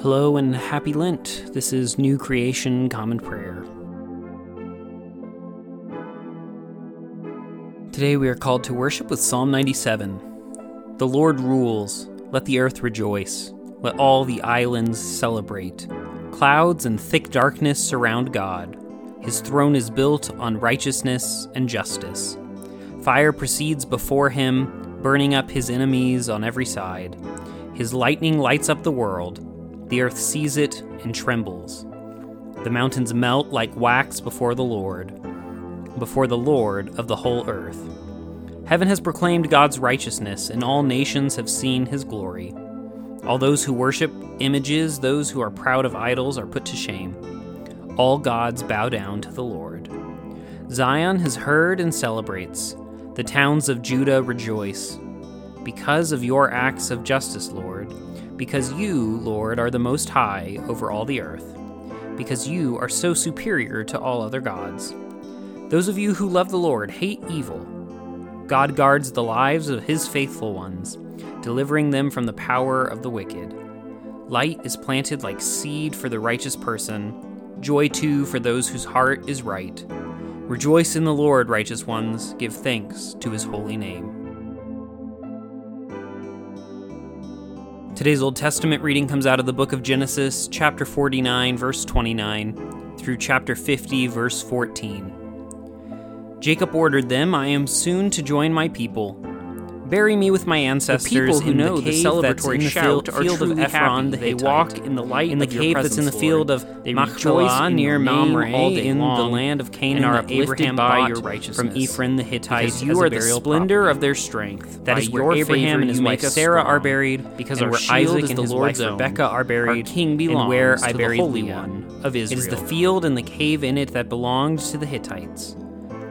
Hello and happy Lent. This is New Creation Common Prayer. Today we are called to worship with Psalm 97. The Lord rules, let the earth rejoice, let all the islands celebrate. Clouds and thick darkness surround God. His throne is built on righteousness and justice. Fire proceeds before him, burning up his enemies on every side. His lightning lights up the world. The earth sees it and trembles. The mountains melt like wax before the Lord, before the Lord of the whole earth. Heaven has proclaimed God's righteousness, and all nations have seen his glory. All those who worship images, those who are proud of idols, are put to shame. All gods bow down to the Lord. Zion has heard and celebrates. The towns of Judah rejoice. Because of your acts of justice, Lord, because you, Lord, are the most high over all the earth, because you are so superior to all other gods. Those of you who love the Lord hate evil. God guards the lives of his faithful ones, delivering them from the power of the wicked. Light is planted like seed for the righteous person, joy too for those whose heart is right. Rejoice in the Lord, righteous ones, give thanks to his holy name. Today's Old Testament reading comes out of the book of Genesis, chapter 49, verse 29, through chapter 50, verse 14. Jacob ordered them, I am soon to join my people. Bury me with my ancestors. The people who know the, the celebratory the shout field, field of Ephron, the they walk in the light in the cave that's in the field of Machpelah near Mamre in the land of Canaan, and are Abraham by your righteousness from Ephron the Hittite. You are the splendor property. of their strength. That is where Abraham and his wife Sarah are buried, because where Isaac and his wife Rebekah are buried. Our king belongs and where I buried the Holy One of Israel. It is the field and the cave in it that belonged to the Hittites.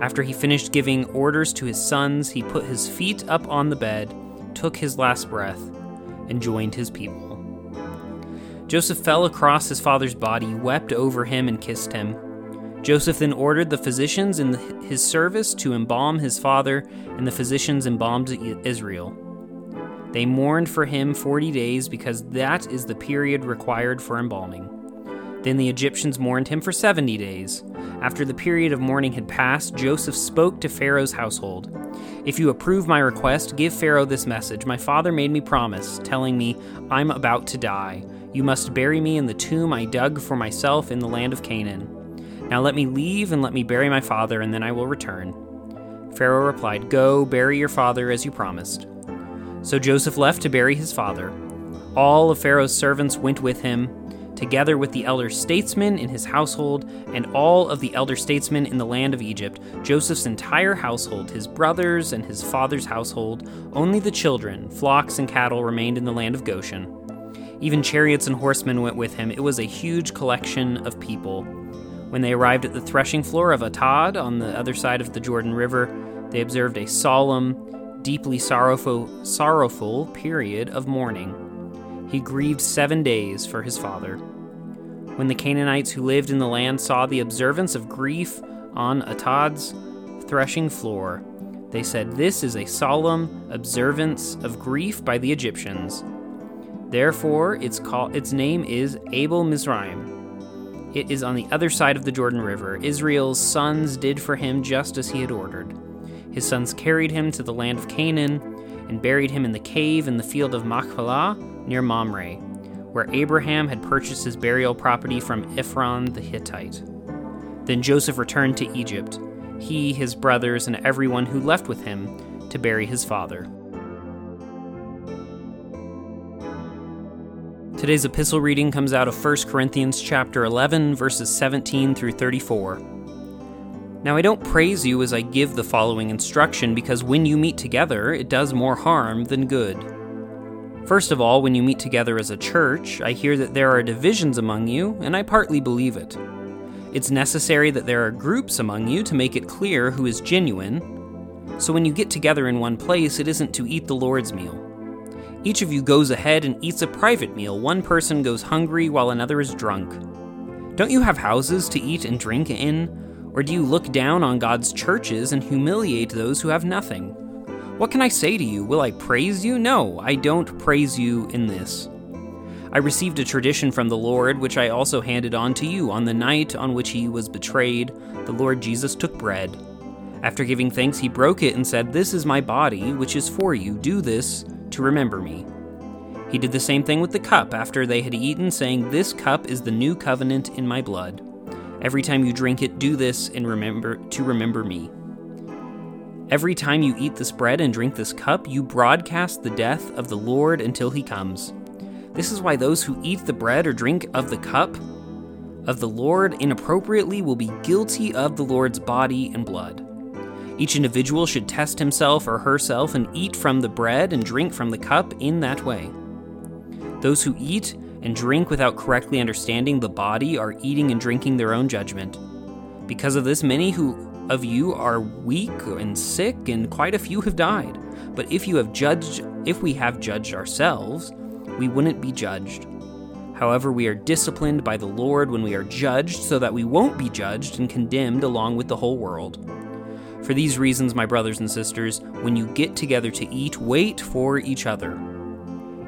After he finished giving orders to his sons, he put his feet up on the bed, took his last breath, and joined his people. Joseph fell across his father's body, wept over him, and kissed him. Joseph then ordered the physicians in his service to embalm his father, and the physicians embalmed Israel. They mourned for him forty days because that is the period required for embalming. Then the Egyptians mourned him for seventy days. After the period of mourning had passed, Joseph spoke to Pharaoh's household. If you approve my request, give Pharaoh this message My father made me promise, telling me, I'm about to die. You must bury me in the tomb I dug for myself in the land of Canaan. Now let me leave and let me bury my father, and then I will return. Pharaoh replied, Go, bury your father as you promised. So Joseph left to bury his father. All of Pharaoh's servants went with him together with the elder statesmen in his household and all of the elder statesmen in the land of Egypt, Joseph's entire household, his brothers and his father's household, only the children, flocks, and cattle remained in the land of Goshen. Even chariots and horsemen went with him. It was a huge collection of people. When they arrived at the threshing floor of Atad on the other side of the Jordan River, they observed a solemn, deeply sorrowful, sorrowful period of mourning. He grieved seven days for his father. When the Canaanites who lived in the land saw the observance of grief on Atad's threshing floor, they said, This is a solemn observance of grief by the Egyptians. Therefore, its, call, its name is Abel Mizraim. It is on the other side of the Jordan River. Israel's sons did for him just as he had ordered. His sons carried him to the land of Canaan and buried him in the cave in the field of Machpelah near Mamre, where Abraham had purchased his burial property from Ephron the Hittite. Then Joseph returned to Egypt, he, his brothers, and everyone who left with him to bury his father. Today's epistle reading comes out of 1 Corinthians chapter 11 verses 17 through 34. Now, I don't praise you as I give the following instruction, because when you meet together, it does more harm than good. First of all, when you meet together as a church, I hear that there are divisions among you, and I partly believe it. It's necessary that there are groups among you to make it clear who is genuine. So when you get together in one place, it isn't to eat the Lord's meal. Each of you goes ahead and eats a private meal. One person goes hungry while another is drunk. Don't you have houses to eat and drink in? Or do you look down on God's churches and humiliate those who have nothing? What can I say to you? Will I praise you? No, I don't praise you in this. I received a tradition from the Lord, which I also handed on to you. On the night on which he was betrayed, the Lord Jesus took bread. After giving thanks, he broke it and said, This is my body, which is for you. Do this to remember me. He did the same thing with the cup after they had eaten, saying, This cup is the new covenant in my blood. Every time you drink it, do this in remember to remember me. Every time you eat this bread and drink this cup, you broadcast the death of the Lord until he comes. This is why those who eat the bread or drink of the cup of the Lord inappropriately will be guilty of the Lord's body and blood. Each individual should test himself or herself and eat from the bread and drink from the cup in that way. Those who eat and drink without correctly understanding the body are eating and drinking their own judgment. Because of this, many who of you are weak and sick, and quite a few have died. But if you have judged, if we have judged ourselves, we wouldn't be judged. However, we are disciplined by the Lord when we are judged, so that we won't be judged and condemned along with the whole world. For these reasons, my brothers and sisters, when you get together to eat, wait for each other.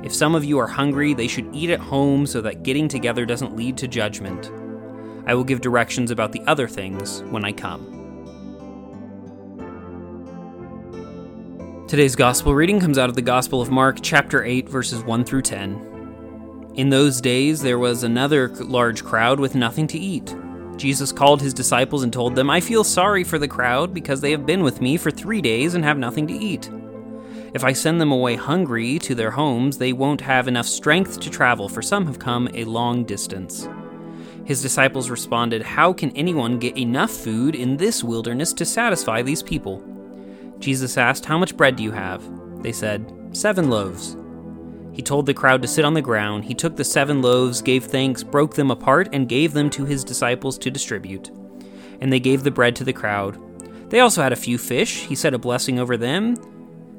If some of you are hungry, they should eat at home so that getting together doesn't lead to judgment. I will give directions about the other things when I come. Today's gospel reading comes out of the Gospel of Mark, chapter 8, verses 1 through 10. In those days, there was another large crowd with nothing to eat. Jesus called his disciples and told them, I feel sorry for the crowd because they have been with me for three days and have nothing to eat. If I send them away hungry to their homes, they won't have enough strength to travel, for some have come a long distance. His disciples responded, How can anyone get enough food in this wilderness to satisfy these people? Jesus asked, How much bread do you have? They said, Seven loaves. He told the crowd to sit on the ground. He took the seven loaves, gave thanks, broke them apart, and gave them to his disciples to distribute. And they gave the bread to the crowd. They also had a few fish. He said a blessing over them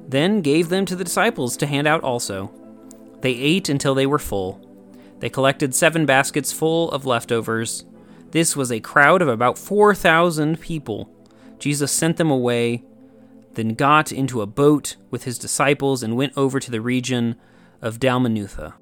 then gave them to the disciples to hand out also. They ate until they were full. They collected seven baskets full of leftovers. This was a crowd of about 4,000 people. Jesus sent them away, then got into a boat with his disciples and went over to the region of Dalmanutha.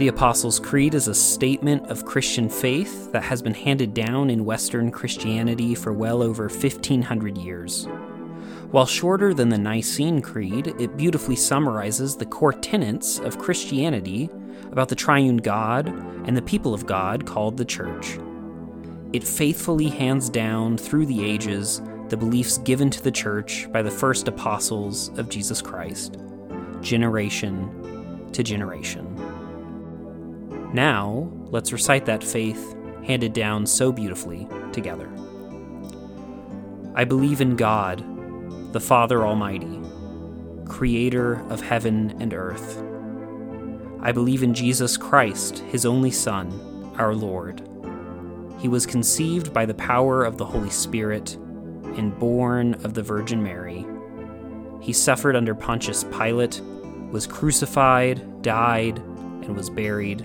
The Apostles' Creed is a statement of Christian faith that has been handed down in Western Christianity for well over 1500 years. While shorter than the Nicene Creed, it beautifully summarizes the core tenets of Christianity about the triune God and the people of God called the Church. It faithfully hands down through the ages the beliefs given to the Church by the first apostles of Jesus Christ, generation to generation. Now, let's recite that faith handed down so beautifully together. I believe in God, the Father Almighty, creator of heaven and earth. I believe in Jesus Christ, his only Son, our Lord. He was conceived by the power of the Holy Spirit and born of the Virgin Mary. He suffered under Pontius Pilate, was crucified, died, and was buried.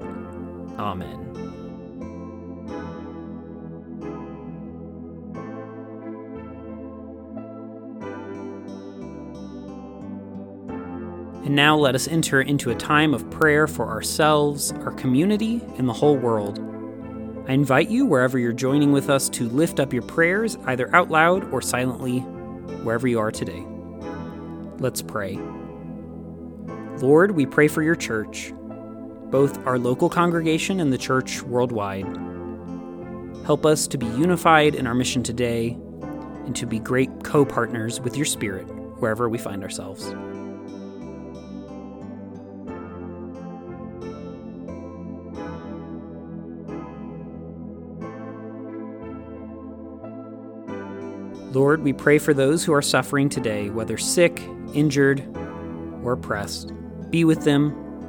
Amen. And now let us enter into a time of prayer for ourselves, our community, and the whole world. I invite you, wherever you're joining with us, to lift up your prayers, either out loud or silently, wherever you are today. Let's pray. Lord, we pray for your church, both our local congregation and the church worldwide. Help us to be unified in our mission today and to be great co partners with your Spirit wherever we find ourselves. Lord, we pray for those who are suffering today, whether sick, injured, or oppressed. Be with them,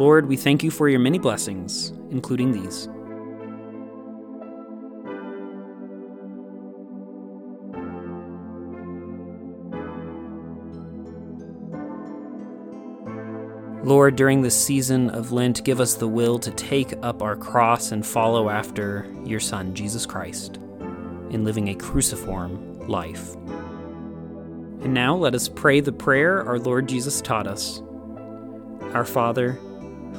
Lord, we thank you for your many blessings, including these. Lord, during this season of Lent, give us the will to take up our cross and follow after your Son, Jesus Christ, in living a cruciform life. And now let us pray the prayer our Lord Jesus taught us Our Father,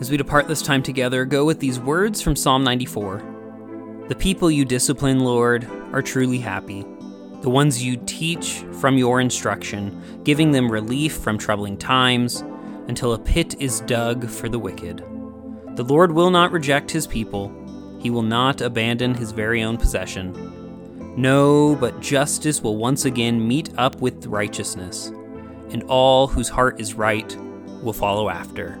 As we depart this time together, go with these words from Psalm 94. The people you discipline, Lord, are truly happy. The ones you teach from your instruction, giving them relief from troubling times, until a pit is dug for the wicked. The Lord will not reject his people, he will not abandon his very own possession. No, but justice will once again meet up with righteousness, and all whose heart is right will follow after.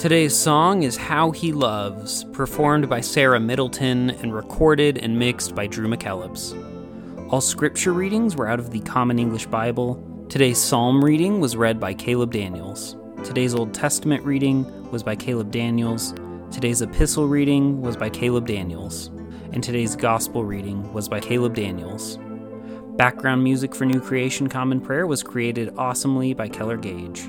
Today's song is How He Loves, performed by Sara Middleton and recorded and mixed by Drew McKellips. All scripture readings were out of the Common English Bible. Today's psalm reading was read by Caleb Daniels. Today's Old Testament reading was by Caleb Daniels. Today's epistle reading was by Caleb Daniels. And today's gospel reading was by Caleb Daniels. Background music for New Creation Common Prayer was created awesomely by Keller Gage.